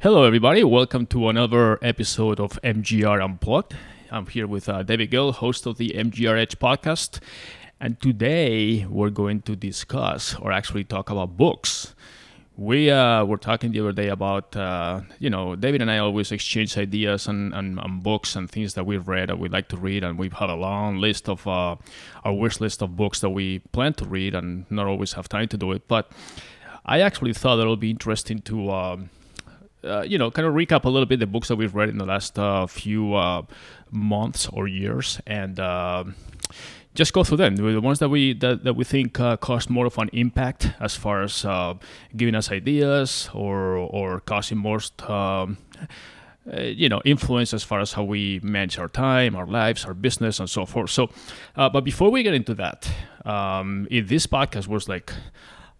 Hello, everybody. Welcome to another episode of MGR Unplugged. I'm here with uh, David Gill, host of the MGR Edge podcast. And today we're going to discuss or actually talk about books. We uh, were talking the other day about, uh, you know, David and I always exchange ideas and, books and things that we've read that we'd like to read. And we've had a long list of uh, our wish list of books that we plan to read and not always have time to do it. But I actually thought that it would be interesting to. Um, uh, you know, kind of recap a little bit the books that we've read in the last uh, few uh, months or years, and um, just go through them. The ones that we that, that we think uh, more of an impact as far as uh, giving us ideas or or causing most. Um, uh, you know, influence as far as how we manage our time, our lives, our business, and so forth. So, but before we get into that, um, in this podcast was like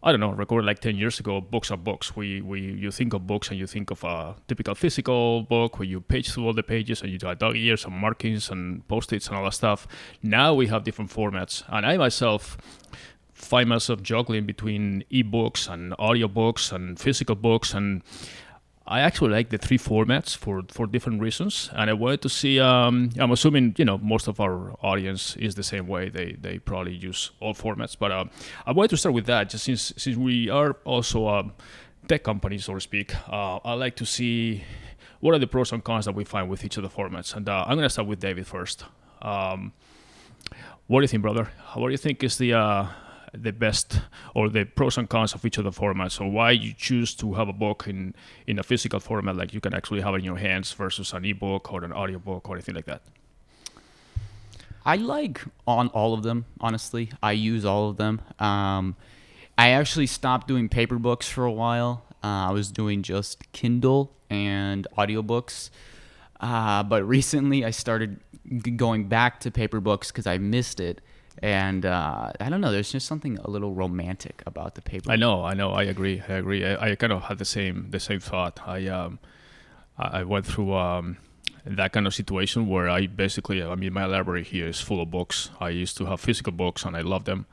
I don't know, recorded like 10 years ago, books are books. We, we, you think of books and you think of a typical physical book where you page through all the pages and you do dog ears and markings and post-its and all that stuff. Now we have different formats. And I myself find myself juggling between ebooks and audiobooks and physical books. And I actually like the three formats for, for different reasons, and I wanted to see. Um, I'm assuming you know most of our audience is the same way. They they probably use all formats, but uh, I wanted to start with that just since since we are also a tech company, so to speak. Uh, I like to see what are the pros and cons that we find with each of the formats, and uh, I'm gonna start with David first. Um, what do you think, brother? What do you think is the uh, the best or the pros and cons of each of the formats. So why you choose to have a book in in a physical format, like you can actually have in your hands, versus an ebook or an audiobook or anything like that. I like on all of them. Honestly, I use all of them. Um, I actually stopped doing paper books for a while. Uh, I was doing just Kindle and audiobooks. Uh, but recently, I started g- going back to paper books because I missed it and uh, I don't know. There's just something a little romantic about the paper. I know, I know. I agree. I agree. I, I kind of had the same the same thought. I um, I went through um, that kind of situation where I basically, I mean, my library here is full of books. I used to have physical books and I love them.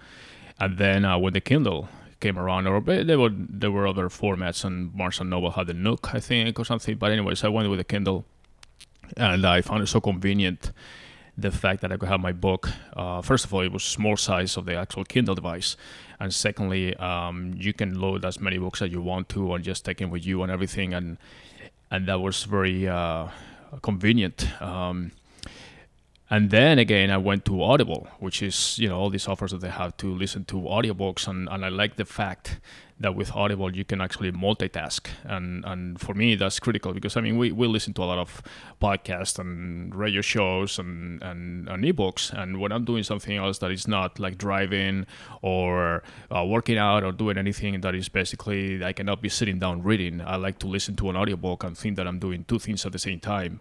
And then uh, when the Kindle came around, or there were there were other formats, and Barnes and Noble had the Nook, I think, or something. But anyways, I went with the Kindle, and I found it so convenient the fact that I could have my book. Uh, first of all, it was small size of the actual Kindle device, and secondly, um, you can load as many books as you want to, and just take them with you and everything, and and that was very uh, convenient. Um, and then again, I went to Audible, which is you know all these offers that they have to listen to audiobooks, and, and I like the fact that with Audible you can actually multitask, and and for me that's critical because I mean we, we listen to a lot of podcasts and radio shows and, and and ebooks, and when I'm doing something else that is not like driving or uh, working out or doing anything that is basically I cannot be sitting down reading, I like to listen to an audiobook and think that I'm doing two things at the same time.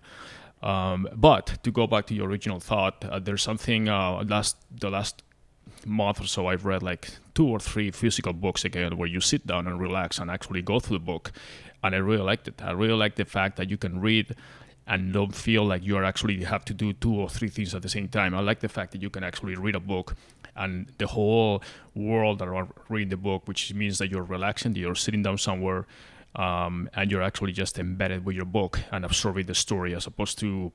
Um, but to go back to your original thought, uh, there's something uh, last the last month or so I've read like two or three physical books again where you sit down and relax and actually go through the book. And I really liked it. I really like the fact that you can read and don't feel like you are actually have to do two or three things at the same time. I like the fact that you can actually read a book and the whole world around reading the book, which means that you're relaxing, you're sitting down somewhere, um, and you're actually just embedded with your book and absorbing the story as opposed to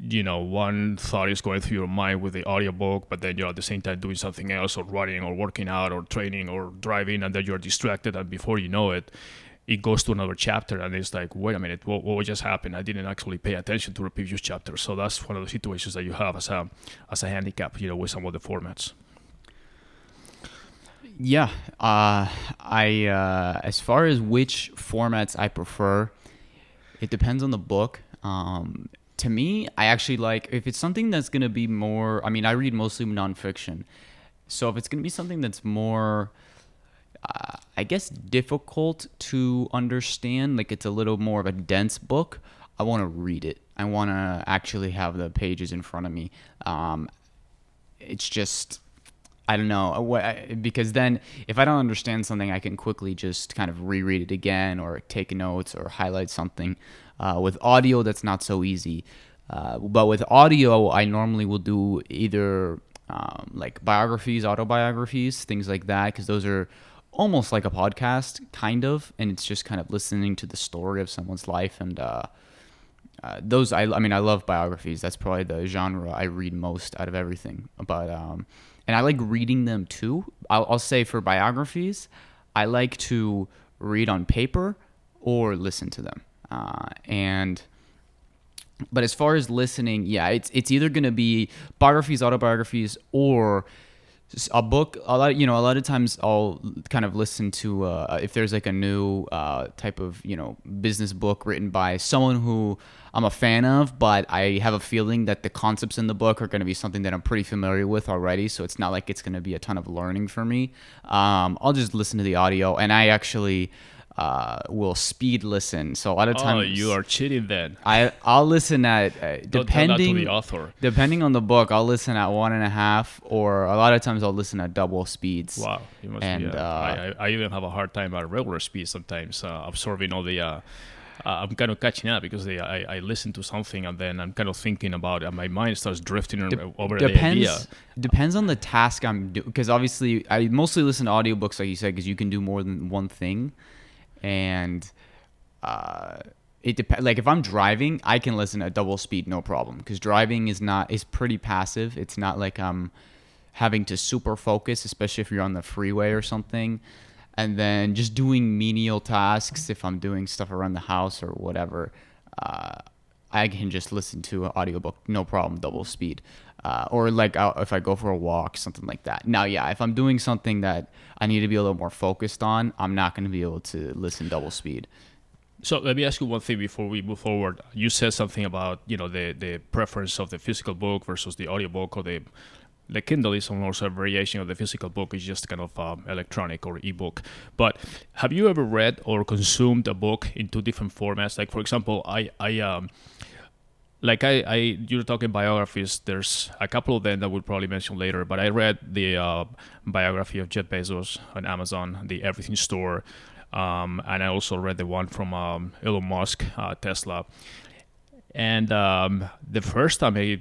you know one thought is going through your mind with the audiobook but then you're at the same time doing something else or running or working out or training or driving and then you're distracted and before you know it it goes to another chapter and it's like wait a minute what, what just happened? I didn't actually pay attention to the previous chapter. So that's one of the situations that you have as a as a handicap you know with some of the formats yeah uh, i uh, as far as which formats i prefer it depends on the book um, to me, I actually like if it's something that's gonna be more. I mean, I read mostly nonfiction, so if it's gonna be something that's more, uh, I guess, difficult to understand, like it's a little more of a dense book, I want to read it. I want to actually have the pages in front of me. Um, it's just I don't know because then if I don't understand something, I can quickly just kind of reread it again or take notes or highlight something. Uh, with audio, that's not so easy. Uh, but with audio, I normally will do either um, like biographies, autobiographies, things like that, because those are almost like a podcast, kind of, and it's just kind of listening to the story of someone's life and. Uh, uh, those I, I mean I love biographies. That's probably the genre I read most out of everything. But um, and I like reading them too. I'll, I'll say for biographies, I like to read on paper or listen to them. Uh, and but as far as listening, yeah, it's it's either gonna be biographies, autobiographies, or a book a lot you know a lot of times i'll kind of listen to uh, if there's like a new uh, type of you know business book written by someone who i'm a fan of but i have a feeling that the concepts in the book are going to be something that i'm pretty familiar with already so it's not like it's going to be a ton of learning for me um, i'll just listen to the audio and i actually uh, will speed listen. So a lot of times, Oh, you are cheating then. I I'll listen at uh, Don't tell that depending to the author. depending on the book. I'll listen at one and a half, or a lot of times I'll listen at double speeds. Wow, you must And, be. Uh, uh, I, I even have a hard time at regular speed sometimes, uh, absorbing all the. Uh, I'm kind of catching up because they, I, I listen to something and then I'm kind of thinking about it, and my mind starts drifting Dep- over the idea. depends depends on the task I'm doing because obviously I mostly listen to audiobooks like you said because you can do more than one thing. And uh it depends like if I'm driving I can listen at double speed no problem. Because driving is not is pretty passive. It's not like I'm having to super focus especially if you're on the freeway or something and then just doing menial tasks if I'm doing stuff around the house or whatever uh, I can just listen to an audiobook no problem double speed. Uh, or like if I go for a walk something like that. Now yeah if I'm doing something that I need to be a little more focused on I'm not going to be able to listen double speed. So let me ask you one thing before we move forward. You said something about you know the the preference of the physical book versus the audiobook or the the Kindle is almost a variation of the physical book. It's just kind of um, electronic or ebook. But have you ever read or consumed a book in two different formats? Like for example, I I um like I, I you're talking biographies there's a couple of them that we'll probably mention later but i read the uh, biography of jeff bezos on amazon the everything store um, and i also read the one from um, elon musk uh, tesla and um, the first time i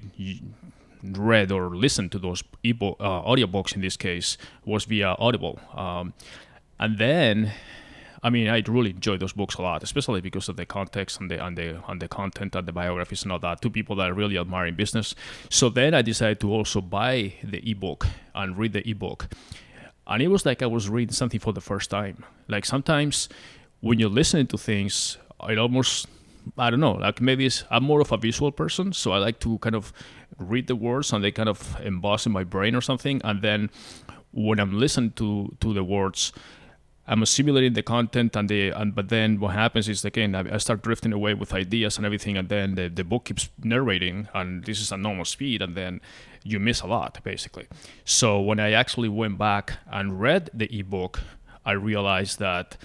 read or listened to those ebook uh, audiobooks in this case was via audible um, and then I mean, I really enjoy those books a lot, especially because of the context and the and the and the content and the biographies and all that. Two people that I really admire in business. So then I decided to also buy the ebook and read the ebook, and it was like I was reading something for the first time. Like sometimes when you're listening to things, it almost I don't know, like maybe I'm more of a visual person, so I like to kind of read the words and they kind of emboss in my brain or something, and then when I'm listening to to the words. I'm assimilating the content and the and but then what happens is again I, I start drifting away with ideas and everything and then the, the book keeps narrating and this is a normal speed and then you miss a lot basically. So when I actually went back and read the ebook, I realized that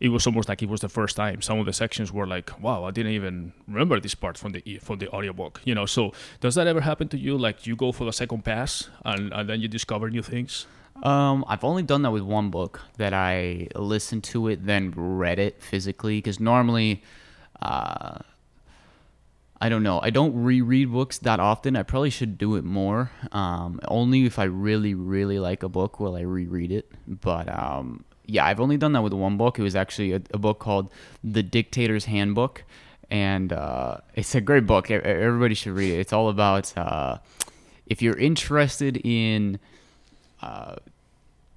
it was almost like it was the first time. Some of the sections were like, "Wow, I didn't even remember this part from the from the audiobook." You know, so does that ever happen to you? Like you go for the second pass and, and then you discover new things? Um, I've only done that with one book that I listened to it, then read it physically. Because normally, uh, I don't know. I don't reread books that often. I probably should do it more. Um, only if I really, really like a book will I reread it. But um, yeah, I've only done that with one book. It was actually a, a book called The Dictator's Handbook, and uh, it's a great book. Everybody should read it. It's all about uh, if you're interested in uh,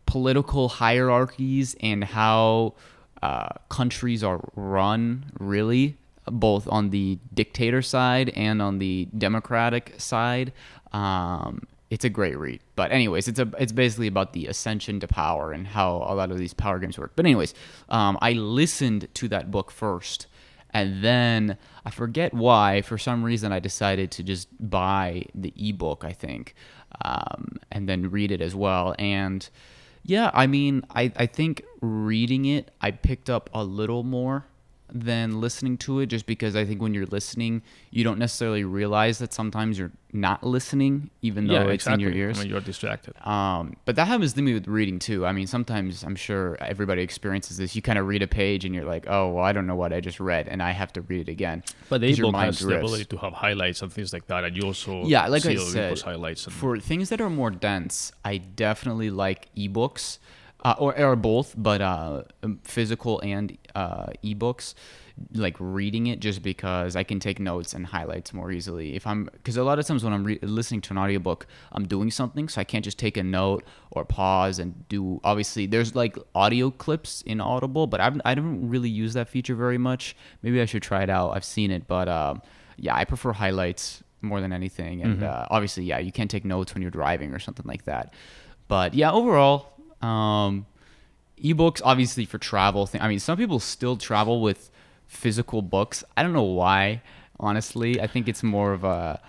political hierarchies and how uh, countries are run, really, both on the dictator side and on the democratic side. Um, it's a great read. But anyways, it's a it's basically about the ascension to power and how a lot of these power games work. But anyways, um, I listened to that book first, and then I forget why. For some reason, I decided to just buy the ebook. I think, um, and then read it as well. And yeah, I mean, I I think reading it, I picked up a little more than listening to it just because I think when you're listening, you don't necessarily realize that sometimes you're not listening, even though yeah, it's exactly. in your ears. I mean, you're distracted. Um, but that happens to me with reading too. I mean, sometimes I'm sure everybody experiences this. You kind of read a page and you're like, oh, well, I don't know what I just read, and I have to read it again. But the ebook has the ability to have highlights and things like that, and you also Yeah, like I said, highlights. And, For things that are more dense, I definitely like ebooks. Uh, or or both, but uh, um, physical and uh, ebooks. Like reading it just because I can take notes and highlights more easily. If I'm because a lot of times when I'm re- listening to an audiobook, I'm doing something, so I can't just take a note or pause and do. Obviously, there's like audio clips in Audible, but I've, I don't really use that feature very much. Maybe I should try it out. I've seen it, but um, yeah, I prefer highlights more than anything. And uh, obviously, yeah, you can't take notes when you're driving or something like that. But yeah, overall, um, ebooks obviously for travel thing. I mean, some people still travel with physical books. I don't know why. Honestly, I think it's more of a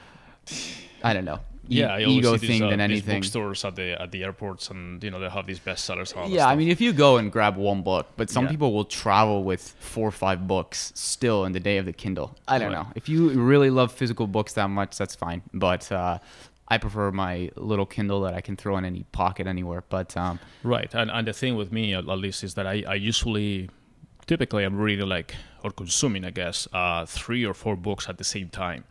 I don't know. e- yeah, ego thing uh, than these anything. bookstores at the at the airports, and you know they have these bestsellers. And all that Yeah, I mean, if you go and grab one book, but some Yeah. people will travel with four or five books still in the day of the Kindle. I don't Right. know. If you really love physical books that much, that's fine. But uh, I prefer my little Kindle that I can throw in any pocket anywhere. But um, Right, and and the thing with me at least is that I I usually, typically I'm reading like or consuming I guess uh, three or four books at the same time,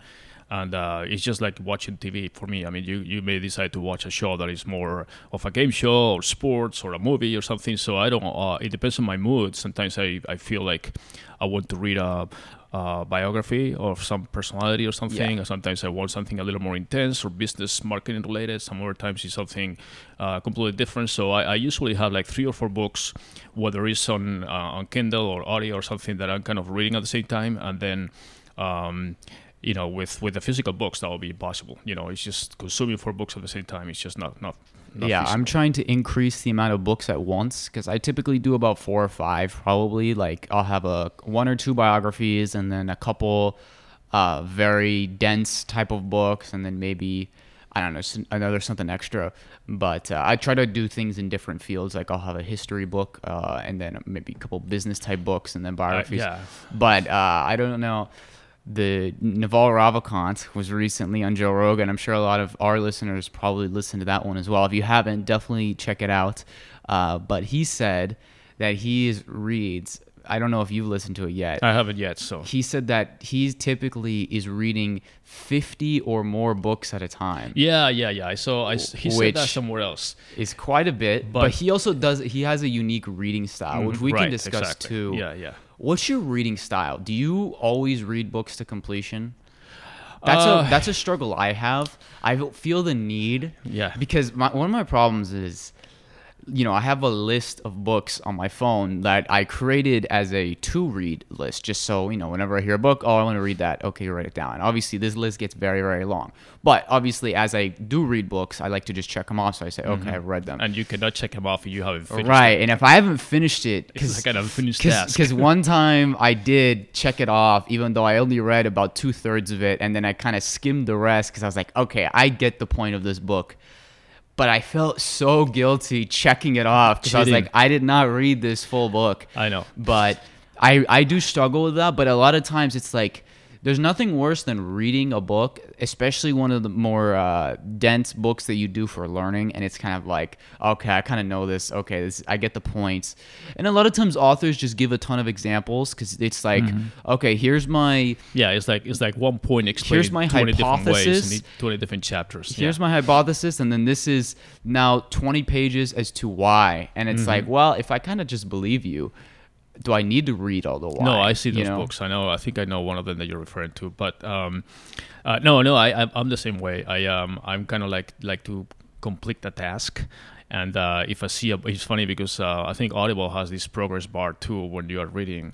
and uh, it's just like watching TV for me. I mean, you you may decide to watch a show that is more of a game show or sports or a movie or something. So I don't. Uh, it depends on my mood. Sometimes I I feel like I want to read a. Uh, biography of some personality or something. Yeah. Or sometimes I want something a little more intense or business marketing related. Some other times it's something uh, completely different. So I, I usually have like three or four books, whether it's on uh, on Kindle or audio or something that I'm kind of reading at the same time, and then. Um, you know, with with the physical books, that will be impossible. You know, it's just consuming four books at the same time. It's just not not. Yeah. I'm trying to increase the amount of books at once because I typically do about four or five, probably. Like I'll have a one or two biographies, and then a couple uh, very dense type of books, and then maybe I don't know another something extra. But uh, I try to do things in different fields. Like I'll have a history book, uh, and then maybe a couple business type books, and then biographies. yeah. But uh, I don't know. The Naval Ravikant was recently on Joe Rogan. I'm sure a lot of our listeners probably listened to that one as well. If you haven't, definitely check it out. Uh, but he said that he is, reads. I don't know if you've listened to it yet. I haven't yet. So he said that he typically is reading 50 or more books at a time. yeah, yeah, yeah. Saw. I he said that somewhere else. Is quite a bit, but, But- he also does. He has a unique reading style, which we right, can discuss exactly. too. Yeah, yeah. What's your reading style? Do you always read books to completion? That's Uh, a that's a struggle I have. I feel the need. Yeah. Because my, one of my problems is, you know, I have a list of books on my phone that I created as a to read list, just so you know, whenever I hear a book, oh, I want to read that. Okay, write it down. And obviously, this list gets very very long. But obviously, as I do read books, I like to just check them off. So I say, okay, mm-hmm. I've read them. And you cannot check them off if you haven't finished. Right, and if I haven't finished it, It's like an unfinished task. because one time I did check it off, even though I only read about two thirds of it, and then I kind of skimmed the rest because I was like, okay, I get the point of this book. But I felt so guilty checking it off because I was like, I did not read this full book. I know. But I I do struggle with that. But a lot of times it's like there's nothing worse than reading a book, especially one of the more uh, dense books that you do for learning, and it's kind of like, okay, I kind of know this. Okay, this, I get the points. And a lot of times authors just give a ton of examples because it's like, Mm-hmm. okay, here's my Yeah, it's like it's like one point explained Here's my 20 different ways hypothesis. in 20 different chapters. here's yeah. my hypothesis and then this is now 20 pages as to why and it's Mm-hmm. like well if i kind of just believe you do i need to read all the why No, I see you those know? books. I know. I think I know one of them that you're referring to. But um, uh, no, no, I, I'm- I'm the same way. I um, I'm kind of like like to complete the task. And uh, if I see a, it's funny because uh, I think Audible has this progress bar too when you are reading,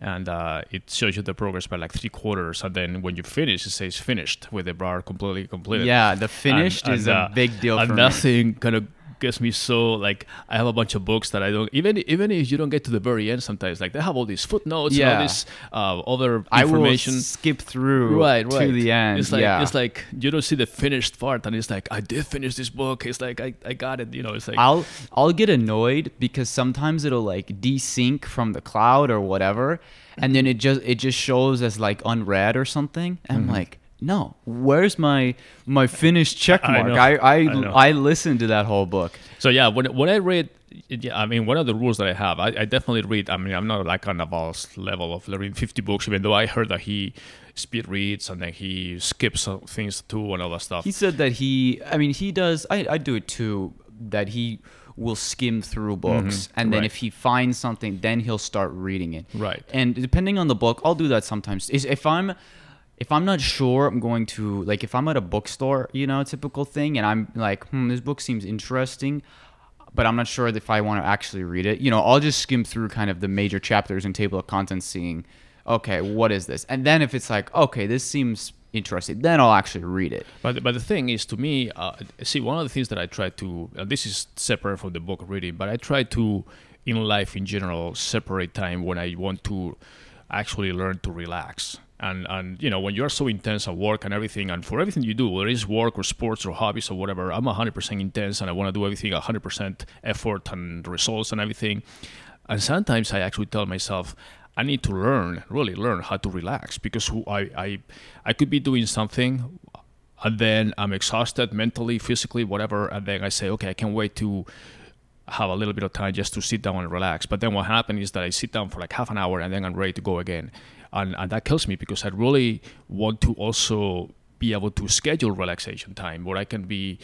and uh, it shows you the progress by like three quarters, and then when you finish, it says finished with the bar completely completed. yeah the And- finished is and, a uh, big deal and for me nothing kind of gets me so like I have a bunch of books that I don't even even if you don't get to the very end sometimes like they have all these footnotes and Yeah. all this uh, other i will information skip through right right to the end it's like yeah it's like you don't see the finished part and it's like I did finish this book it's like I, I got it you know it's like I'll I'll get annoyed because sometimes it'll like desync from the cloud or whatever, and then it just it just shows as like unread or something. And Mm-hmm. I'm like, no, where's my my finished check I mark? I I, I know. I, listened to that whole book. So yeah, when when I read, yeah, I mean, one of the rules that I have, I, I definitely read. I mean, I'm not like on Naval's level of reading 50 books, even though I heard that he speed reads and then he skips things too and all that stuff. He said that he, I mean, he does. I I do it too. That he will skim through books, Mhm, and then right. if he finds something, then he'll start reading it. Right. And depending on the book, I'll do that sometimes. If I'm if I'm not sure, I'm going to like if I'm at a bookstore, you know, typical thing, and I'm like, hmm, this book seems interesting, but I'm not sure if I want to actually read it. You know, I'll just skim through kind of the major chapters and table of contents, seeing, okay, what is this? And then if it's like, okay, this seems interesting, then I'll actually read it. But but the thing is, to me, uh, see, one of the things that I try to uh, this is separate from the book reading, but I try to, in life in general, separate time when I want to actually learn to relax. And and you know when you're so intense at work and everything, and for everything you do, whether it's work or sports or hobbies or whatever, I'm 100% intense and I want to do everything 100% effort and results and everything. And sometimes I actually tell myself, I need to learn, really learn how to relax because I, I, I could be doing something and then I'm exhausted mentally, physically, whatever. And then I say, okay, I can't wait to have a little bit of time just to sit down and relax. But then what happens is that I sit down for like half an hour and then I'm ready to go again. And, and that kills me because I really want to also be able to schedule relaxation time where I can be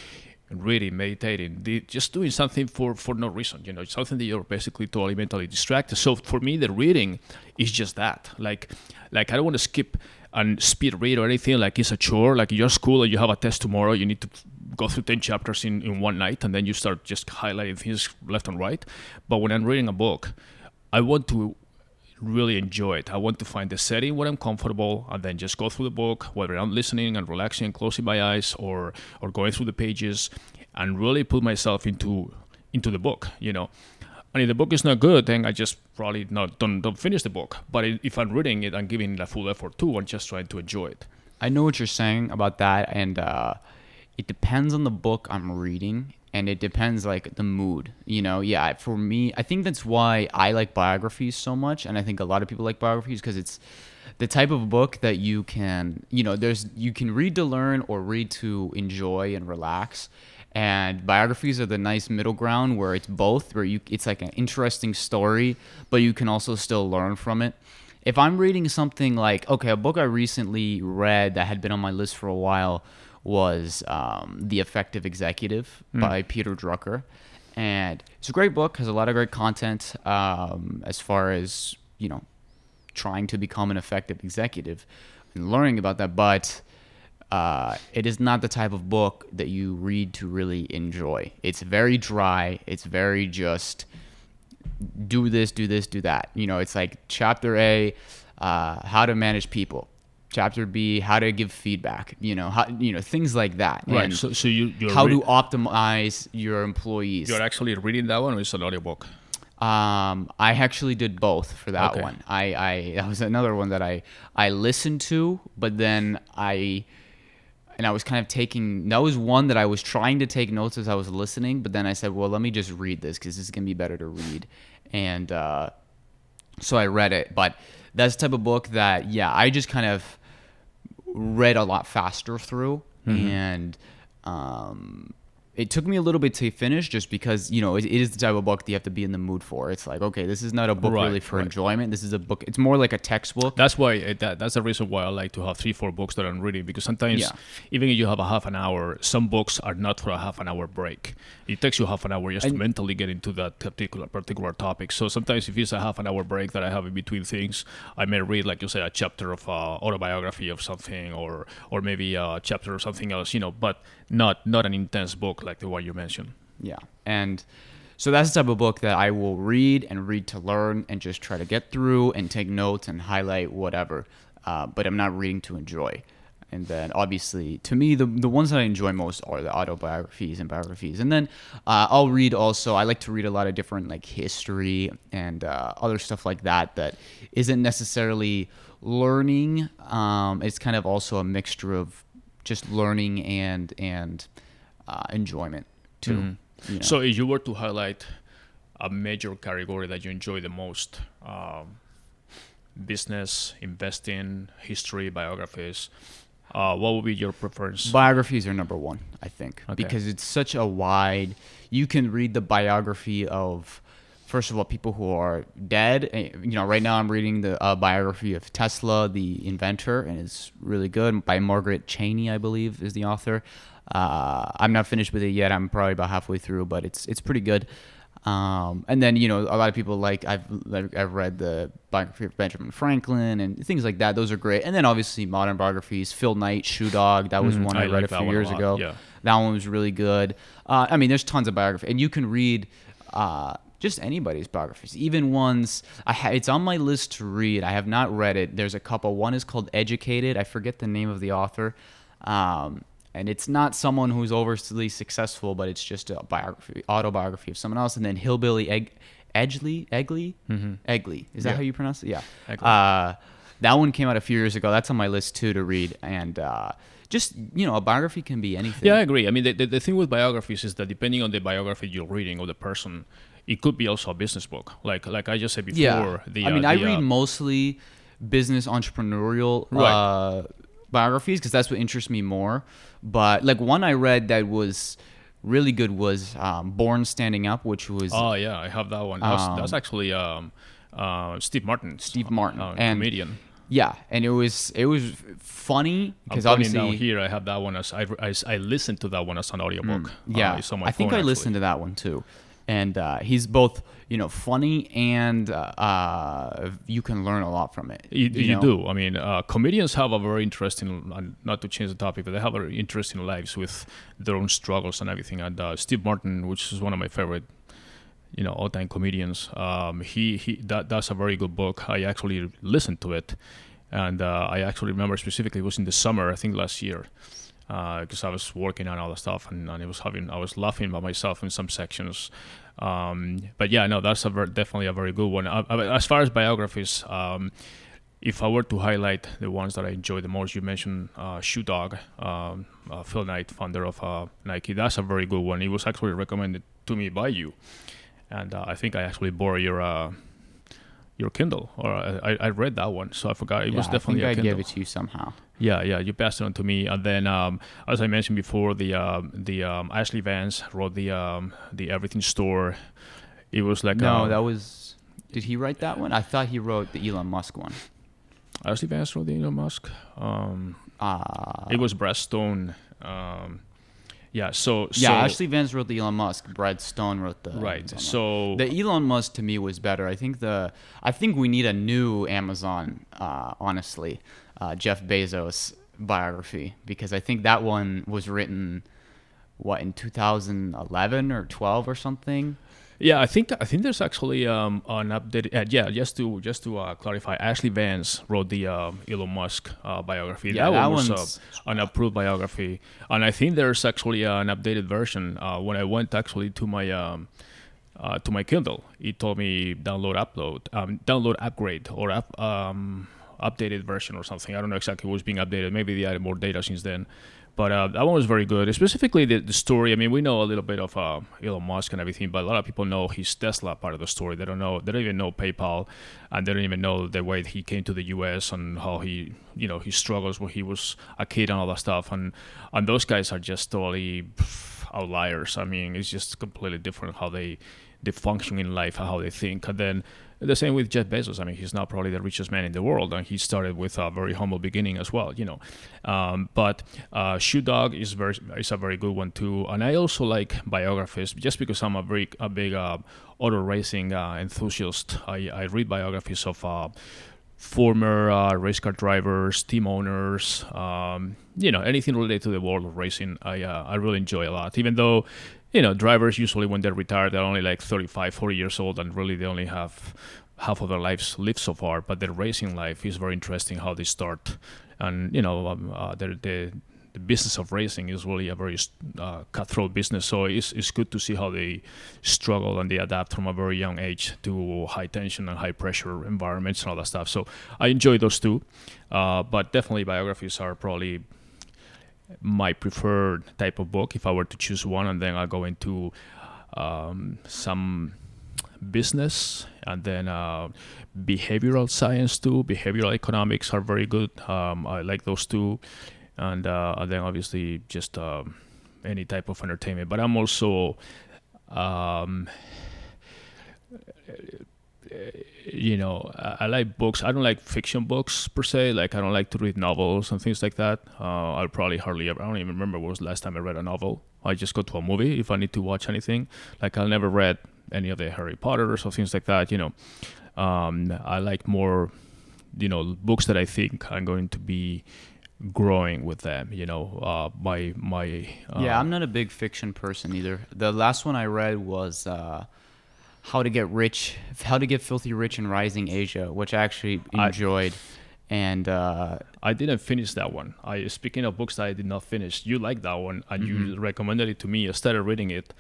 reading, meditating, just doing something for, for no reason, you know, something that you're basically totally mentally distracted. So for me, the reading is just that. Like, like I don't want to skip and speed read or anything. Like it's a chore. Like you're school and you have a test tomorrow, you need to go through 10 chapters in, in one night and then you start just highlighting things left and right. But when I'm reading a book, I want to really enjoy it. I want to find the setting where I'm comfortable and then just go through the book, whether I'm listening and relaxing and closing my eyes or or going through the pages and really put myself into into the book, you know. And if the book is not good, then I just probably not don't don't finish the book. But if I'm reading it, I'm giving it a full effort too. I'm just trying to enjoy it. I know what you're saying about that, and uh, it depends on the book I'm reading, and it depends like the mood. You know, yeah. For me, I think that's why I like biographies so much, and I think a lot of people like biographies because it's the type of book that you can, you know, there's you can read to learn or read to enjoy and relax. And biographies are the nice middle ground where it's both, where you it's like an interesting story, but you can also still learn from it if I'm reading something like okay, a book I recently read that had been on my list for a while was um, The Effective Executive by Peter Drucker, and it's a great book. Has a lot of great content um, as far as you know, trying to become an effective executive and learning about that, but. Uh, it is not the type of book that you read to really enjoy. It's very dry. It's very just do this, do this, do that. You know, it's like chapter A, uh, how to manage people. Chapter B, how to give feedback. You know, how you know things like that. Right. And So, so you you're how re- to optimize your employees. you're actually reading that one, or it's an audiobook? Um, I actually did both for that Okay. one. I, I that was another one that I I listened to, but then I and I was kind of taking that was one that I was trying to take notes as I was listening, but then I said, well, let me just read this because this is gonna be better to read, and uh, so I read it. But that's the type of book that yeah, I just kind of read a lot faster through, and um, it took me a little bit to finish just because you know it, it is the type of book that you have to be in the mood for. It's like okay, this is not a book Right, really for right. enjoyment. This is a book. It's more like a textbook. That's why uh, that, that's the reason why I like to have three, four books that I'm reading because sometimes Yeah. even if you have a half an hour, some books are not for a half an hour break. It takes you half an hour just to mentally get into that particular particular topic. So sometimes if it's a half an hour break that I have in between things, I may read like you say a chapter of uh, autobiography of something or or maybe a chapter of something else, you know, but not not an intense book like the one you mentioned. Yeah. And so that's the type of book that I will read and read to learn and just try to get through and take notes and highlight whatever. Uh, but I'm not reading to enjoy. And then obviously, to me, the, the ones that I enjoy most are the autobiographies and biographies. And then uh, I'll read also, I like to read a lot of different like history and uh, other stuff like that that isn't necessarily learning. Um, it's kind of also a mixture of just learning and, and uh, enjoyment too. you know. Mm-hmm. So if you were to highlight a major category that you enjoy the most, um, business, investing, history, biographies, uh, what would be your preference? biographies are number one, I think, Okay. because it's such a wide. You can read the biography of first of all, people who are dead. Eh, You know, right now I'm reading the uh, biography of Tesla, the inventor, and it's really good by Margaret Cheney, I believe, is the author. Uh, I'm not finished with it yet. I'm probably about halfway through, but it's it's pretty good. Um, and then you know a lot of people like I've I've read the biography of Benjamin Franklin and things like that. Those are great. And then obviously modern biographies. Phil Knight, Shoe Dog. That was Mhm, one I I, read like a few one a years ago. yeah. That one was really good. Uh, I mean, there's tons of biography, and you can read uh, just anybody's biographies, even ones I ha- it's on my list to read. I have not read it. There's a couple. One is called Educated. I forget the name of the author, um, and it's not someone who's overly successful, but it's just a biography, autobiography of someone else. And then Hillbilly Egg, Edgley, Egley, Egley. Is that Yeah. how you pronounce it? Yeah. Uh, that one came out a few years ago. That's on my list too to read, and uh, just you know, a biography can be anything. Yeah, I agree. I mean, the, the, the thing with biographies is that depending on the biography you're reading of the person, it could be also a business book. Like like I just said before. Yeah. The, I uh, mean, I read uh, mostly business entrepreneurial Right. uh, biographies because that's what interests me more. But like one I read that was really good was um, Born Standing Up, which was Oh yeah, I have that one. That's, Um, that's actually um, uh, Steve Martin. Steve Martin. uh, And- comedian. yeah, and it was it was funny because obviously down here. I have that one as I, I, I listened to that one as an audiobook. Yeah, uh, it's on my I think phone, I actually. listened to that one too, and uh, he's both you know funny and uh, uh, you can learn a lot from it. You, you, know? do. I mean, uh, comedians have a very interesting, not to change the topic, but they have very interesting lives with their own struggles and everything. And uh, Steve Martin, which is one of my favorite, you know, all-time comedians, um, he he that that's a very good book. I actually listened to it, and uh, I actually remember specifically it was in the summer, I think last year, because I was working on all the stuff and, and it was having I was laughing by myself in some sections. Um, but yeah, no, that's a ver- definitely a very good one. Uh, uh, as far as biographies, um, if I were to highlight the ones that I enjoy the most, you mentioned uh, Shoe Dog, um, uh, Phil Knight, founder of uh, Nike. That's a very good one. It was actually recommended to me by you, and uh, I think I actually borrowed your uh, your Kindle, or I, I read that one, so I forgot. It Yeah, was definitely I a think I Kindle. gave it to you somehow. Yeah, yeah, you passed it on to me, and then um, as I mentioned before, the um, the um, Ashley Vance wrote the um, the Everything Store. It was like No, um, that was. Did he write that one? I thought he wrote the Elon Musk one. Ashley Vance wrote the Elon Musk. Um, Uh, it was Brad Stone. Um, yeah, so yeah, Ashley Vance wrote the Elon Musk. Brad Stone wrote the right. Amazon. So the Elon Musk to me was better. I think the I think we need a new Amazon. Uh, honestly, uh, Jeff Bezos biography because I think that one was written what in 2011 or 12 or something. Yeah, I think I think there's actually um, an update. Uh, yeah, just to just to uh, clarify, Ashley Vance wrote the um Elon Musk uh, biography. Yeah, that, that one was one's- uh, an approved biography, and I think there's actually an updated version. Uh, when I went actually to my um, uh, to my Kindle, it told me download, upload, um, download, upgrade, or up, um, updated version or something. I don't know exactly what's being updated. Maybe they added more data since then. But uh, that one was very good, specifically the, the story. I mean, we know a little bit of uh, Elon Musk and everything, but a lot of people know his Tesla part of the story. They don't know, they don't even know PayPal, and they don't even know the way he came to the U.S. and how he, you know, his struggles when he was a kid and all that stuff. And and those guys are just totally outliers. I mean, it's just completely different how they they function in life, how they think, and then the same with Jeff Bezos. I mean, he's now probably the richest man in the world, and he started with a very humble beginning as well, you know. Um, but uh, Shoe Dog is very is a very good one too, and I also like biographies just because I'm a very a big uh, auto racing uh, enthusiast. I, I read biographies of. Uh, former uh, race car drivers, team owners, um, you know, anything related to the world of racing, I uh, I really enjoy a lot. Even though, you know, drivers usually when they're retired, they're only like 35, 40 years old, and really they only have half of their lives lived so far. But their racing life is very interesting how they start, and you know, um, uh, the the the business of racing is really a very uh, cutthroat business. So it's, it's good to see how they struggle and they adapt from a very young age to high tension and high pressure environments and all that stuff. So I enjoy those two, uh, but definitely biographies are probably my preferred type of book if I were to choose one, and then I'll go into um, some business and then uh, behavioral science too. Behavioral economics are very good. Um, I like those two, and, uh, and then obviously just um, any type of entertainment. But I'm also um, you know, I, I like books. I don't like fiction books per se. Like I don't like to read novels and things like that. Uh, I'll probably hardly ever. I don't even remember what was the last time I read a novel. I just go to a movie if I need to watch anything. Like I'll never read any of the Harry Potters or things like that. You know, um, I like more, you know, books that I think I'm going to be growing with them. You know, uh, my my. Uh, yeah, I'm not a big fiction person either. The last one I read was uh, How to Get Rich, How to Get Filthy Rich in Rising Asia, which I actually enjoyed. I, and uh, I didn't finish that one. I speaking of books that I did not finish, you liked that one and mm-hmm. you recommended it to me. I started reading it,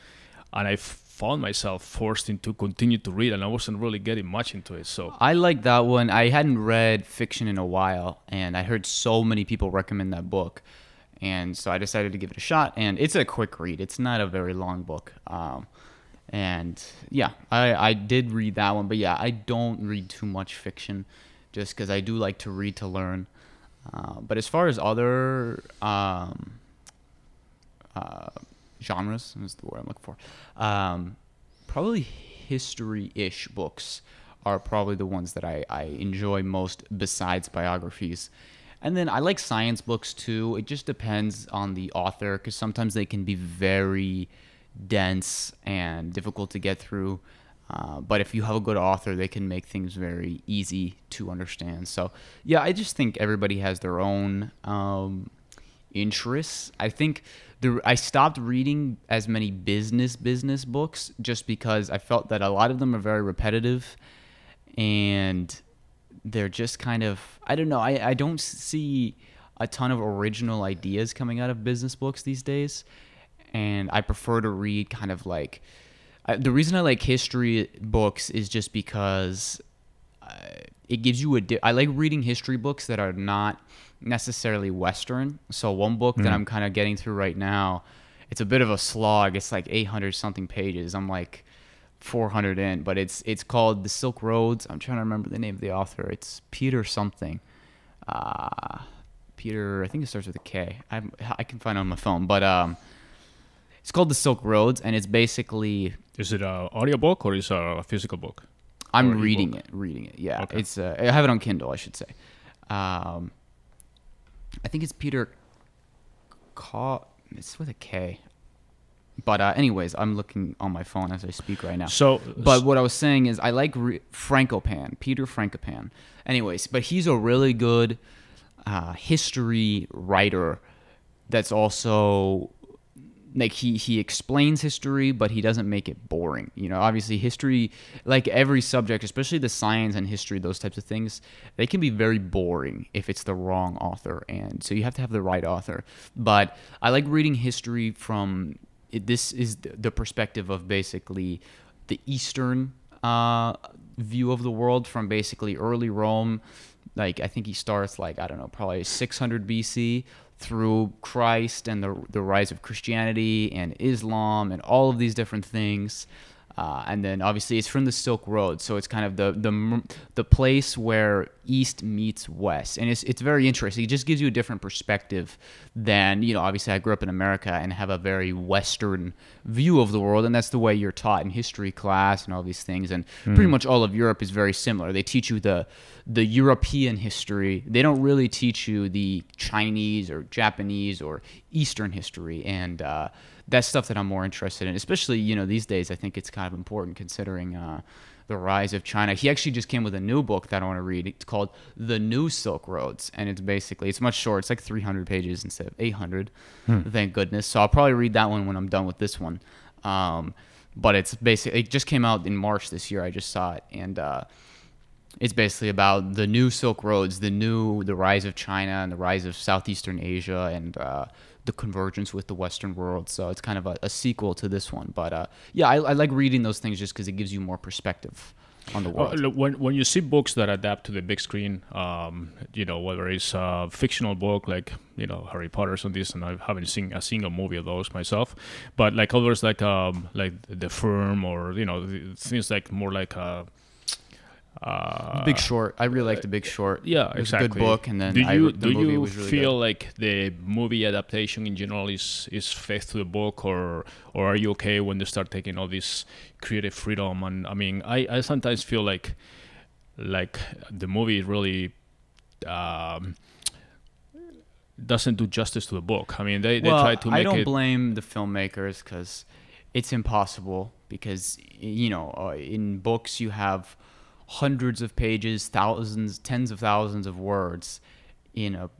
and I found myself forced into continue to read and I wasn't really getting much into it. So I like that one. I hadn't read fiction in a while and I heard so many people recommend that book. And so I decided to give it a shot and it's a quick read. It's not a very long book. Um, and yeah, I, I did read that one, but yeah, I don't read too much fiction just because I do like to read to learn. Uh, but as far as other um, uh, genres is the word I'm looking for. Um, probably history-ish books are probably the ones that I, I enjoy most besides biographies. And then I like science books too. It just depends on the author because sometimes they can be very dense and difficult to get through. Uh, but if you have a good author, they can make things very easy to understand. So, yeah, I just think everybody has their own um, interests. I think the I stopped reading as many business business books just because I felt that a lot of them are very repetitive and they're just kind of I don't know, I, I don't see a ton of original ideas coming out of business books these days. And I prefer to read kind of like uh, the reason I like history books is just because uh, it gives you a. Di- I like reading history books that are not necessarily Western. So one book mm-hmm. that I'm kind of getting through right now, it's a bit of a slog. It's like 800 something pages. I'm like 400 in, but it's it's called The Silk Roads. I'm trying to remember the name of the author. It's Peter something. Uh, Peter, I think it starts with a K. I I can find it on my phone, but um, it's called The Silk Roads, and it's basically. Is it a audiobook or is it a physical book? I'm reading it. Reading it. Yeah, okay. it's. Uh, I have it on Kindle, I should say. Um, I think it's Peter. It's with a K. But uh, anyways, I'm looking on my phone as I speak right now. So, but what I was saying is, I like re- Frankopan, Peter Frankopan. Anyways, but he's a really good uh, history writer. That's also like he he explains history but he doesn't make it boring you know? Obviously history like every subject especially the science and history those types of things they can be very boring if it's the wrong author and so you have to have the right author. But i like reading history from this is the perspective of basically the eastern uh, view of the world from basically early rome. Like i think he starts like i don't know probably 600 bc through Christ and the, the rise of Christianity and Islam and all of these different things. Uh, and then obviously it's from the Silk Road, so it's kind of the the the place where East meets West, and it's it's very interesting. It just gives you a different perspective than you know. Obviously, I grew up in America and have a very Western view of the world, and that's the way you're taught in history class and all these things. And mm. pretty much all of Europe is very similar. They teach you the the European history. They don't really teach you the Chinese or Japanese or Eastern history, and uh, that's stuff that I'm more interested in. Especially you know these days, I think it's kind of important considering uh, the rise of China. He actually just came with a new book that I want to read. It's called The New Silk Roads, and it's basically it's much shorter. It's like 300 pages instead of 800. Hmm. Thank goodness. So I'll probably read that one when I'm done with this one. Um, but it's basically it just came out in March this year. I just saw it, and uh, it's basically about the new Silk Roads, the new the rise of China and the rise of Southeastern Asia, and uh, the convergence with the Western world. So it's kind of a, a sequel to this one. But uh, yeah, I, I, like reading those things just because it gives you more perspective on the world. Uh, when when you see books that adapt to the big screen, um, you know whether it's a fictional book like you know Harry Potter's on this, and I haven't seen a single movie of those myself, but like others like um, like The Firm or you know things like more like. Uh, Uh, Big Short. I really like The Big Short. yeah, it was exactly. a good book, and then do I, you the do movie you was really feel good. like the movie adaptation in general is is faith to the book, or or are you okay when they start taking all this creative freedom? And I mean, I I sometimes feel like like the movie really. Um, doesn't do justice to the book. I mean, they, they well, try to make it. I don't it. blame the filmmakers because it's impossible. Because you know, uh, in books you have hundreds of pages, thousands, tens of thousands of words. In a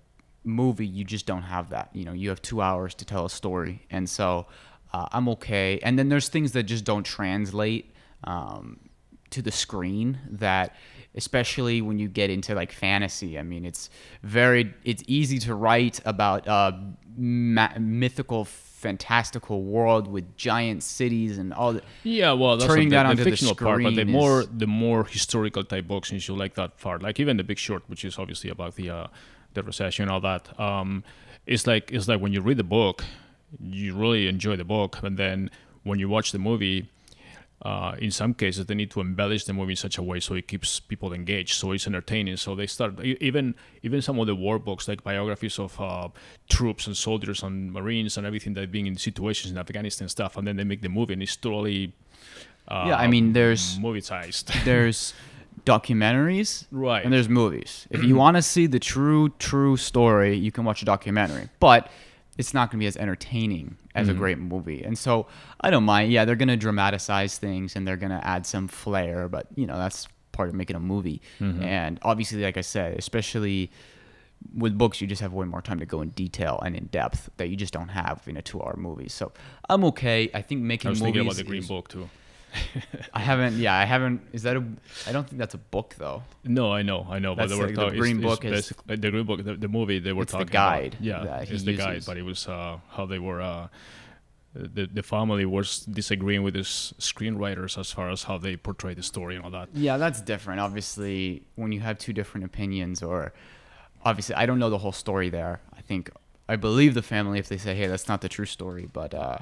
movie, you just don't have that. You know, you have two hours to tell a story, and so uh, I'm okay. And then there's things that just don't translate um, to the screen that especially when you get into like fantasy i mean it's very it's easy to write about a ma- mythical fantastical world with giant cities and all the, Yeah, well, that's turning that the onto the fictional part, but the screen more the more historical type books, since you like that part, like even The Big Short, which is obviously about the uh, the recession and all that. Um, it's like it's like when you read the book, you really enjoy the book, and then when you watch the movie. Uh, in some cases, they need to embellish the movie in such a way so it keeps people engaged, so it's entertaining. So they start even even some of the war books, like biographies of uh, troops and soldiers and marines and everything that being in situations in Afghanistan and stuff, and then they make the movie, and it's totally uh, Yeah, I mean, there's- movie sized. there's documentaries Right. and there's movies if you want to see the true true story you can watch a documentary but it's not going to be as entertaining as a mm-hmm. great movie. And so i don't mind. Yeah they're going to dramatize things and they're going to add some flair but you know that's part of making a movie. Mm-hmm. And obviously like i said especially with books you just have way more time to go in detail and in depth that you just don't have in a two hour movie. So i'm okay. I think making I was movies thinking about the Green is- Book too. I haven't. Yeah, I haven't. Is that a? I don't think that's a book though. No, I know, I know, but That's they were like the talking. Green it's, Book is- basically the Green Book, the, the movie they were talking It's the guide About. Yeah, it's the guide, but it was uh, how they were. Uh, the the family was disagreeing with his screenwriters as far as how they portray the story and all that. Yeah, that's different. Obviously, when you have two different opinions, or obviously, I don't know the whole story there. I think I believe the family if they say, "Hey, that's not the true story," but uh,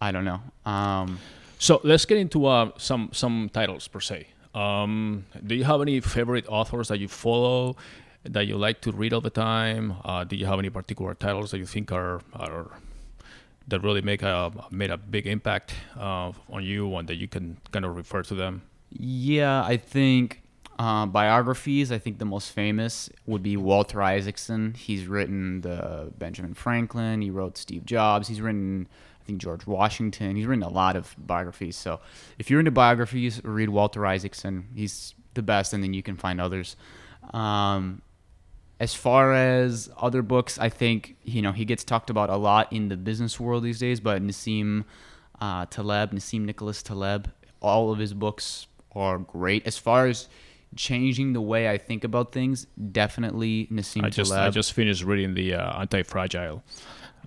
I don't know. Um, So let's get into uh, some some titles per se. Um, do you have any favorite authors that you follow that you like to read all the time? Uh, do you have any particular titles that you think are are that really make a made a big impact uh, on you and that you can kind of refer to them? yeah, I think uh, biographies. I think the most famous would be Walter Isaacson. He's written the Benjamin Franklin. He wrote Steve Jobs. He's written. I think George Washington. He's written a lot of biographies. So if you're into biographies, read Walter Isaacson. He's the best, and then you can find others. Um, as far as other books, I think you know he gets talked about a lot in the business world these days. But Nassim uh, Taleb, Nassim Nicholas Taleb, all of his books are great. As far as changing the way I think about things, definitely Nassim I just Taleb. I just finished reading the uh, Anti Fragile,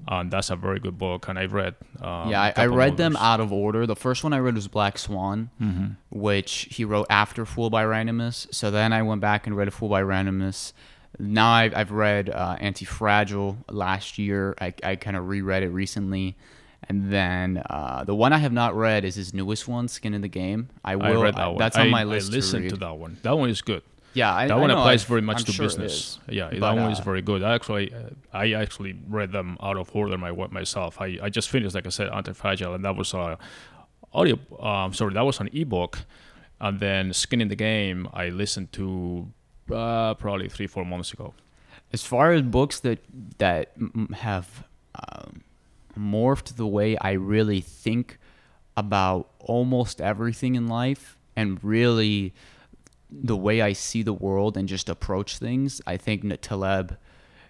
and that's a very good book. And I've read um, yeah, I, I read them out of order. The first one I read was Black Swan, Mm-hmm. which he wrote after Fool by Randomness. So then I went back and read Fool by Randomness. Now I've, I've read uh, Anti Fragile last year. I, I kind of reread it recently. And then uh, the one I have not read is his newest one, Skin in the Game. I will. I read that one. That's on I- my list. I listened to, to, that one. That one is good. Yeah, I, that I one know, applies I- very much I'm to sure business. Yeah, But, that one is uh, very good. I actually, uh, I actually read them out of order my myself. I, I just finished, like I said, Anti-Fragile, and that was a audio. Um, sorry, that was an ebook, and then Skin in the Game. I listened to uh, probably three, four months ago. as far as books that that have um, morphed the way I really think about almost everything in life, and really the way I see the world and just approach things, I think Taleb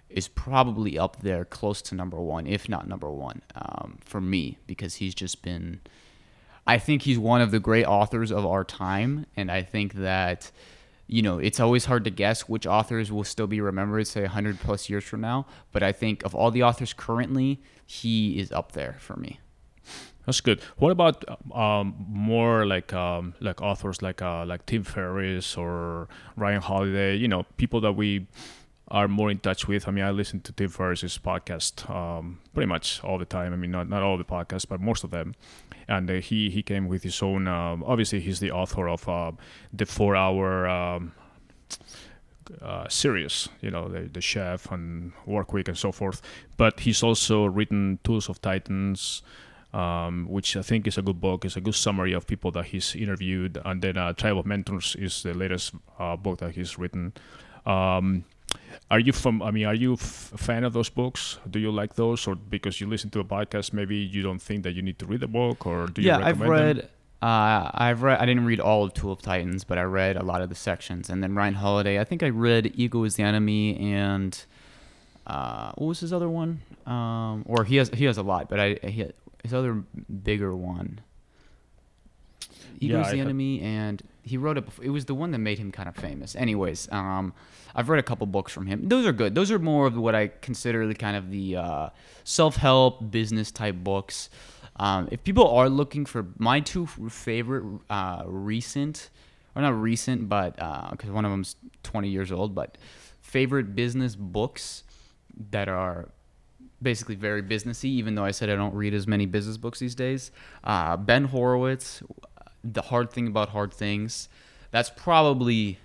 is probably up there, close to number one, if not number one, um, for me, because he's just been. I think he's one of the great authors of our time, and I think that you know it's always hard to guess which authors will still be remembered, say 100 plus years from now. But I think of all the authors currently, he is up there for me. That's good. What about um, more like um, like authors like uh, like Tim Ferriss or Ryan Holiday? You know, people that we are more in touch with. I mean, I listen to Tim Ferriss's podcast um, pretty much all the time. I mean, not not all the podcasts, but most of them. And uh, he he came with his own. Uh, obviously, he's the author of uh, the four hour. Um, uh, series, you know, the, the chef and work week and so forth. But he's also written Tools of Titans, um, which I think is a good book. It's a good summary of people that he's interviewed. And then uh, Tribe of Mentors is the latest uh, book that he's written. Um, are you from? I mean, are you f- a fan of those books? Do you like those, or because you listen to a podcast, maybe you don't think that you need to read the book, or do you? yeah, I've read. Them? Uh, I've read. I didn't read all of Tool of Titans, but I read a lot of the sections. And then Ryan Holiday. I think I read Ego is the Enemy and uh, what was his other one? Um, or he has he has a lot, but I he, his other bigger one. Ego Yeah, the I- Enemy, and he wrote it. Before, it was the one that made him kind of famous. Anyways, um, I've read a couple books from him. Those are good. Those are more of what I consider the kind of the uh, self-help business type books. Um, if people are looking for my two favorite uh, recent, or not recent, but because one of them's 20 years old, but favorite business books that are basically very businessy. Even though I said I don't read as many business books these days, uh, Ben Horowitz, "The Hard Thing About Hard Things," that's probably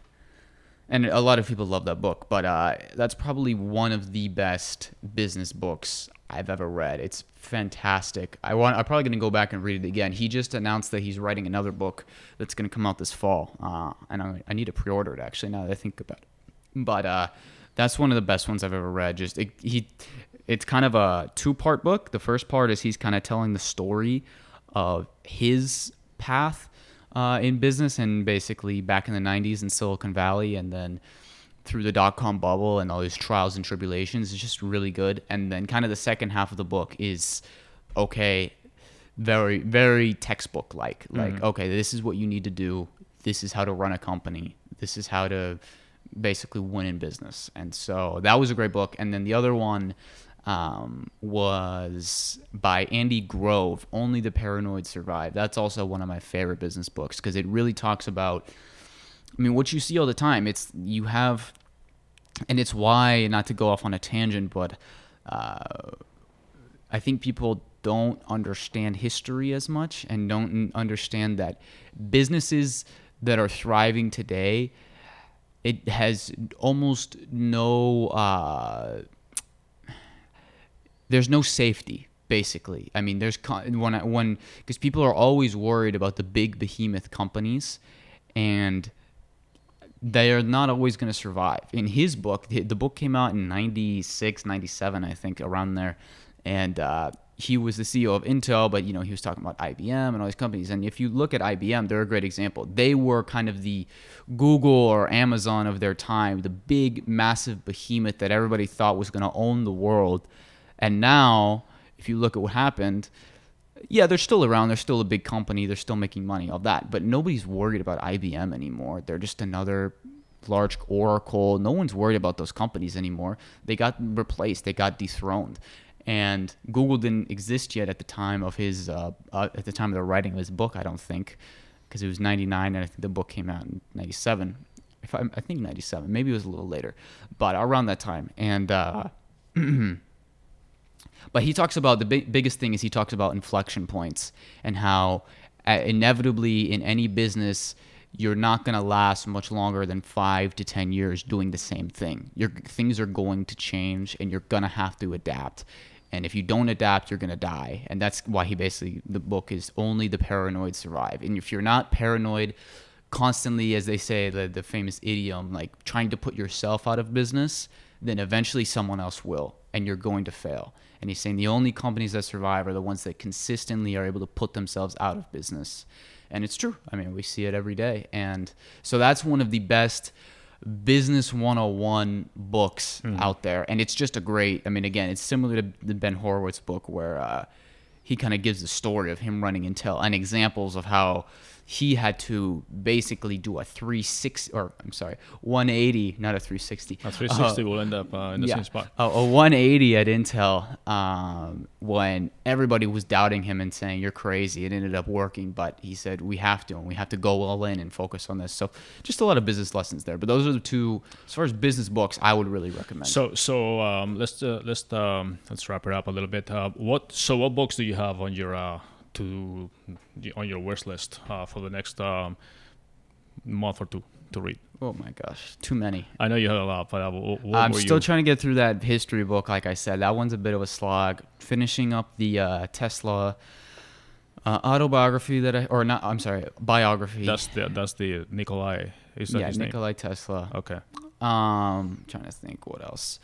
and a lot of people love that book, but uh, that's probably one of the best business books I've ever read. It's fantastic. I want. I'm probably going to go back and read it again. He just announced that he's writing another book that's going to come out this fall, uh, and I, I need to pre-order it actually. Now that I think about it, but uh, that's one of the best ones I've ever read. Just it, he, it's kind of a two-part book. The first part is he's kind of telling the story of his path uh, in business and basically back in the 90s in Silicon Valley and then through the dot com bubble and all these trials and tribulations. It's just really good. And then kind of the second half of the book is okay, very, very textbook like. Like, okay, this is what you need to do. This is how to run a company. This is how to basically win in business. And so that was a great book. And then the other one um, was by Andy Grove, Only the Paranoid Survive. That's also one of my favorite business books because it really talks about, I mean, what you see all the time. It's you have, and it's why, not to go off on a tangent, but uh, I think people don't understand history as much and don't understand that businesses that are thriving today, it has almost no. Uh, there's no safety basically. I mean there's con- when when because people are always worried about the big behemoth companies and they are not always going to survive. In his book the, book came out in 96 97 i think around there and uh, he was the ceo of intel but you know he was talking about ibm and all these companies and if you look at ibm they're a great example. They were kind of the google or amazon of their time the big massive behemoth that everybody thought was going to own the world and now, if you look at what happened, yeah, they're still around. They're still a big company. They're still making money, all that. But nobody's worried about IBM anymore. They're just another large Oracle. No one's worried about those companies anymore. They got replaced. They got dethroned. And Google didn't exist yet at the time of his uh, uh, at the time of the writing of his book. I don't think, because it was '99, and I think the book came out in '97. If I, I think '97, maybe it was a little later, but around that time. And uh, but he talks about the big, biggest thing is he talks about inflection points and how uh, inevitably in any business you're not going to last much longer than five to ten years doing the same thing. Your things are going to change, and you're going to have to adapt. And if you don't adapt, you're going to die. And that's why he basically the book is only the paranoid survive. And if you're not paranoid, constantly, as they say, the the famous idiom, like trying to put yourself out of business, then eventually someone else will, and you're going to fail. And he's saying the only companies that survive are the ones that consistently are able to put themselves out of business. And it's true. I mean, we see it every day. And so that's one of the best business 101 books out there. And it's just a great, I mean, again, it's similar to the Ben Horowitz book where uh, he kind of gives the story of him running Intel and examples of how he had to basically do a 360 or I'm sorry, 180, not a 360. A 360 uh, will end up uh, in the yeah, same spot. A, a 180 at Intel um, when everybody was doubting him and saying you're crazy. It ended up working, but he said we have to and we have to go all in and focus on this. So just a lot of business lessons there. But those are the two as far as business books I would really recommend. So so um, let's uh, let's um, let's wrap it up a little bit. Uh, what so what books do you have on your uh, to on your wish list uh, for the next um, month or two to read? Oh my gosh, too many. I know you had a lot, but I'm still you? trying to get through that history book. Like I said, that one's a bit of a slog. Finishing up the uh, Tesla uh, autobiography that I, or not, I'm sorry, biography. That's the that's the Nikolai. Is that yeah, Nikolai name? Tesla. Okay. Um, trying to think what else.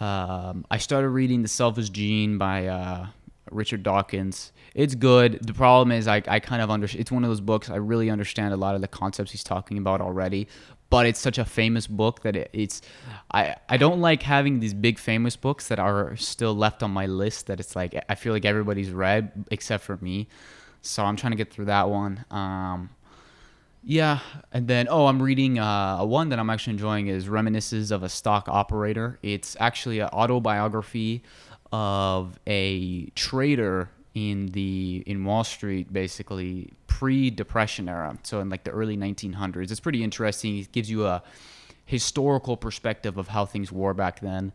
Um, I started reading The Selfish Gene by uh, Richard Dawkins. It's good. The problem is I, I kind of understand. It's one of those books I really understand a lot of the concepts he's talking about already, but it's such a famous book that it, it's I I don't like having these big famous books that are still left on my list that it's like I feel like everybody's read except for me. So I'm trying to get through that one. Um, yeah, and then oh, I'm reading uh, one that I'm actually enjoying is Reminiscences of a Stock Operator. It's actually an autobiography of a trader in the in Wall Street, basically pre-depression era. So in like the early 1900s, it's pretty interesting. It gives you a historical perspective of how things were back then.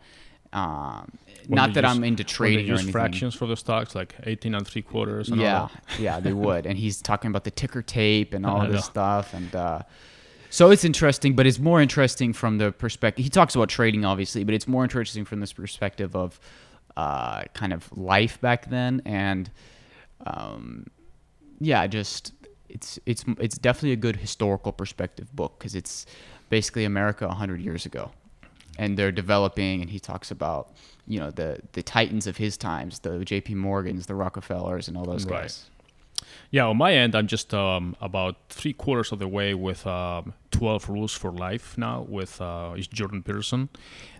Um, not that use, I'm into trading or anything. fractions for the stocks, like 18 and three quarters. And yeah, yeah, they would. And he's talking about the ticker tape and all this stuff, and uh, so it's interesting. But it's more interesting from the perspective. He talks about trading, obviously, but it's more interesting from this perspective of uh, kind of life back then, and um, yeah, just it's it's it's definitely a good historical perspective book because it's basically America hundred years ago, and they're developing, and he talks about you know the the titans of his times, the J.P. Morgans, the Rockefellers, and all those right. guys. Yeah, on my end, I'm just um, about three quarters of the way with um, 12 Rules for Life now with uh, Jordan Peterson.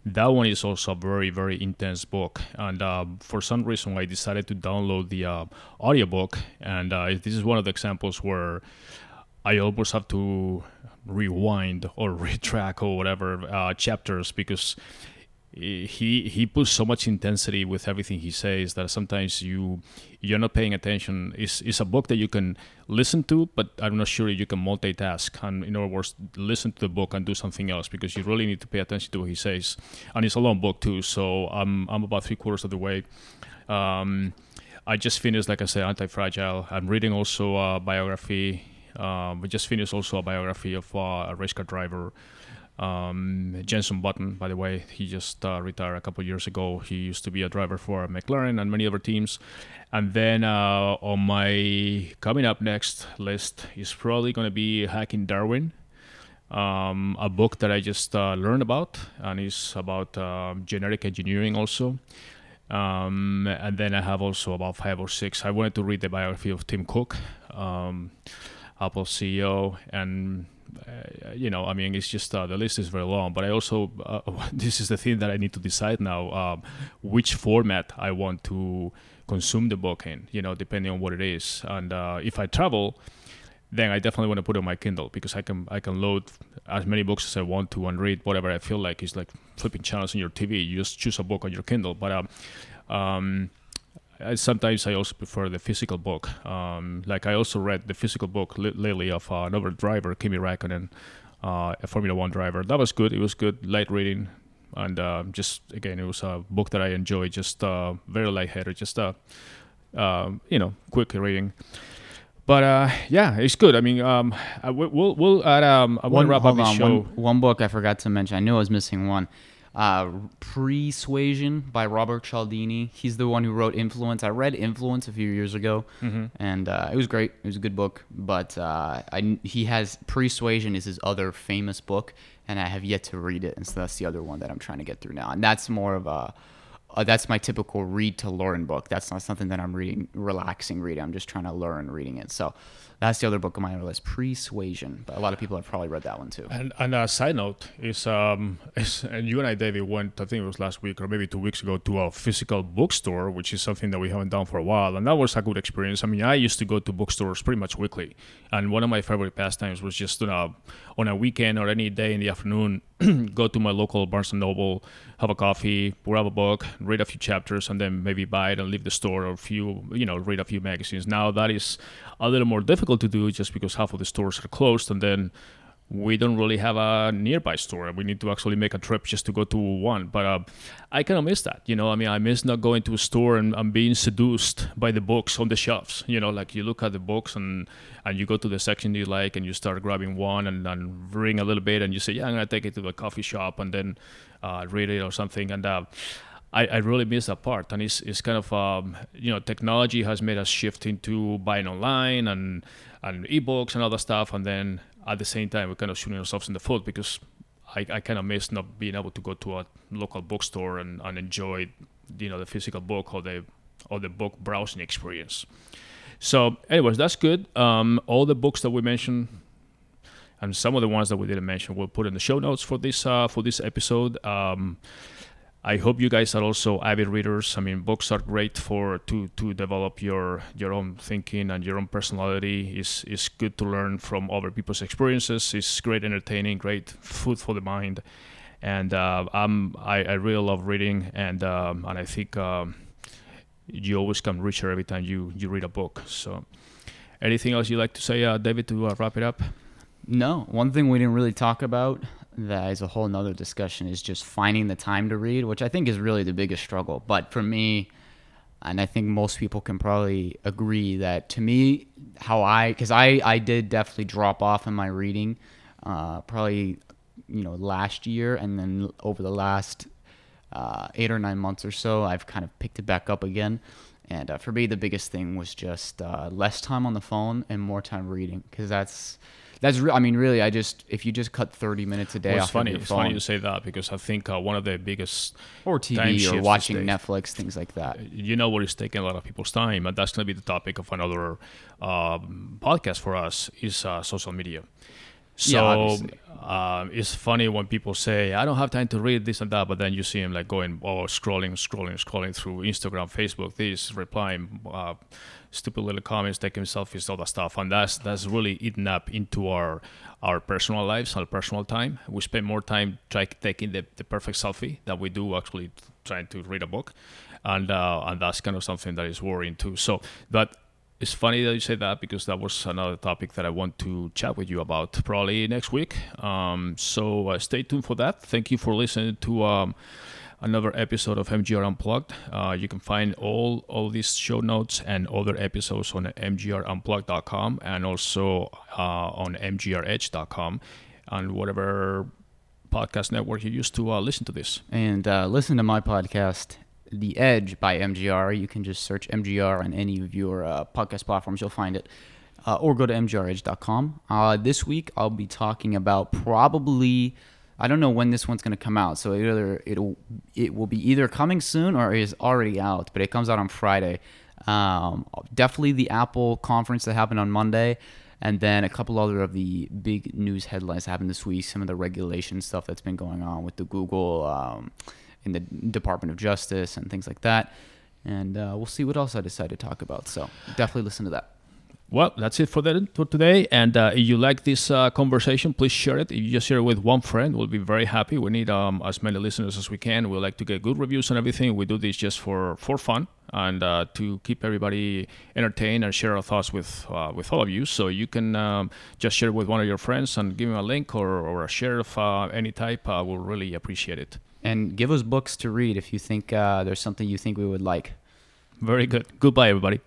That one is also a very, very intense book. And uh, for some reason, I decided to download the uh, audiobook. And uh, this is one of the examples where I almost have to rewind or retrack or whatever uh, chapters because he he puts so much intensity with everything he says that sometimes you you're not paying attention. It's, it's a book that you can listen to, but I'm not sure you can multitask and in other words listen to the book and do something else because you really need to pay attention to what he says. And it's a long book too, so I'm I'm about three quarters of the way. Um, I just finished, like I said, Anti-Fragile. I'm reading also a biography. Um, we just finished also a biography of uh, a race car driver um, Jenson Button, by the way, he just uh, retired a couple years ago. He used to be a driver for McLaren and many other teams. And then uh, on my coming up next list is probably going to be Hacking Darwin, um, a book that I just uh, learned about, and it's about uh, genetic engineering also. Um, and then I have also about five or six. I wanted to read the biography of Tim Cook, um, Apple CEO, and uh, you know, I mean, it's just uh, the list is very long. But I also uh, this is the thing that I need to decide now um, which format I want to consume the book in. You know, depending on what it is. And uh, if I travel, then I definitely want to put it on my Kindle because I can I can load as many books as I want to and read whatever I feel like. It's like flipping channels on your TV. You just choose a book on your Kindle. But um, um sometimes I also prefer the physical book. Um, like I also read the physical book li- lately of uh, another driver, Kimi Raikkonen, uh, a Formula One driver. That was good. It was good, light reading, and uh, just again, it was a book that I enjoyed. Just uh, very lightheaded, just uh, uh, you know, quick reading. But uh, yeah, it's good. I mean, um, we'll we'll add. Um, I want to wrap up the show. One, one book I forgot to mention. I knew I was missing one uh, Persuasion by Robert Cialdini. He's the one who wrote Influence. I read Influence a few years ago, mm-hmm. and uh, it was great. It was a good book. But uh, I, he has Persuasion is his other famous book, and I have yet to read it. And so that's the other one that I'm trying to get through now. And that's more of a uh, that's my typical read to learn book. That's not something that I'm reading, relaxing reading. I'm just trying to learn reading it. So that's the other book of on my list, Persuasion. But a lot of people have probably read that one too. And and a side note is um is, and you and I, David, went I think it was last week or maybe two weeks ago to a physical bookstore, which is something that we haven't done for a while, and that was a good experience. I mean, I used to go to bookstores pretty much weekly, and one of my favorite pastimes was just on a on a weekend or any day in the afternoon, go to my local Barnes and Noble, have a coffee, grab a book, read a few chapters, and then maybe buy it and leave the store or a few you know read a few magazines. Now that is a little more difficult to do just because half of the stores are closed and then we don't really have a nearby store. We need to actually make a trip just to go to one. But uh, I kind of miss that. You know, I mean, I miss not going to a store and, and being seduced by the books on the shelves. You know, like you look at the books and and you go to the section you like and you start grabbing one and, and reading a little bit and you say, yeah, I'm gonna take it to the coffee shop and then uh, read it or something. And uh, I, I really miss that part. And it's, it's kind of, um, you know, technology has made us shift into buying online and, and ebooks and other stuff. And then at the same time, we're kind of shooting ourselves in the foot because I, I kind of miss not being able to go to a local bookstore and, and enjoy, you know, the physical book or the, or the book browsing experience. So, anyways, that's good. Um, all the books that we mentioned and some of the ones that we didn't mention we'll put in the show notes for this uh, for this episode. Um, I hope you guys are also avid readers. I mean, books are great for to to develop your your own thinking and your own personality. is is good to learn from other people's experiences. It's great entertaining, great food for the mind, and uh, I'm I, I really love reading, and um, and I think um, you always come richer every time you you read a book. So, anything else you'd like to say, uh, David, to uh, wrap it up? No, one thing we didn't really talk about that is a whole nother discussion is just finding the time to read, which I think is really the biggest struggle. But for me, and I think most people can probably agree that to me, how I, because I, I did definitely drop off in my reading, uh, probably, you know, last year, and then over the last uh, eight or nine months or so, I've kind of picked it back up again. And uh, for me, the biggest thing was just uh, less time on the phone and more time reading, because that's that's re- I mean, really, I just if you just cut thirty minutes a day well, off it's funny. It's phone funny you say that because I think uh, one of the biggest or TV or watching. Netflix, things like that. you know what is taking a lot of people's time, and that's going to be the topic of another um, podcast for us is uh, social media. So obviously. um, it's funny when people say, "I don't have time to read this and that," but then you see them like going, "Oh, scrolling, scrolling, scrolling through Instagram, Facebook, this, replying, uh, stupid little comments, taking selfies, all that stuff," and that's that's really eaten up into our our personal lives, our personal time. We spend more time try taking the, the perfect selfie than we do actually trying to read a book, and uh, and that's kind of something that is worrying too. So, but it's funny that you say that because that was another topic that I want to chat with you about probably next week. Um, so uh, stay tuned for that. Thank you for listening to um, another episode of MGR Unplugged. Uh, you can find all all these show notes and other episodes on mgrunplugged.com and also uh, on mgredge.com and whatever podcast network you use to uh, listen to this. And uh, listen to my podcast, The Edge by MGR. You can just search MGR on any of your uh, podcast platforms, you'll find it. Uh, or go to mgredge.com. Uh, this week, I'll be talking about probably. I don't know when this one's going to come out, so either it'll it will be either coming soon or is already out, but it comes out on Friday. Um, definitely the Apple conference that happened on Monday, and then a couple other of the big news headlines that happened this week. Some of the regulation stuff that's been going on with the Google um, in the Department of Justice and things like that. And uh, we'll see what else I decide to talk about. So definitely listen to that. Well, that's it for, that, for today. And uh, if you like this uh, conversation, please share it. If you just share it with one friend, we'll be very happy. We need um, as many listeners as we can. We like to get good reviews and everything. We do this just for, for fun and uh, to keep everybody entertained and share our thoughts with uh, with all of you. So you can um, just share it with one of your friends and give them a link or, or a share of uh, any type. Uh, we'll really appreciate it. And give us books to read if you think uh, there's something you think we would like. Very good. Goodbye, everybody.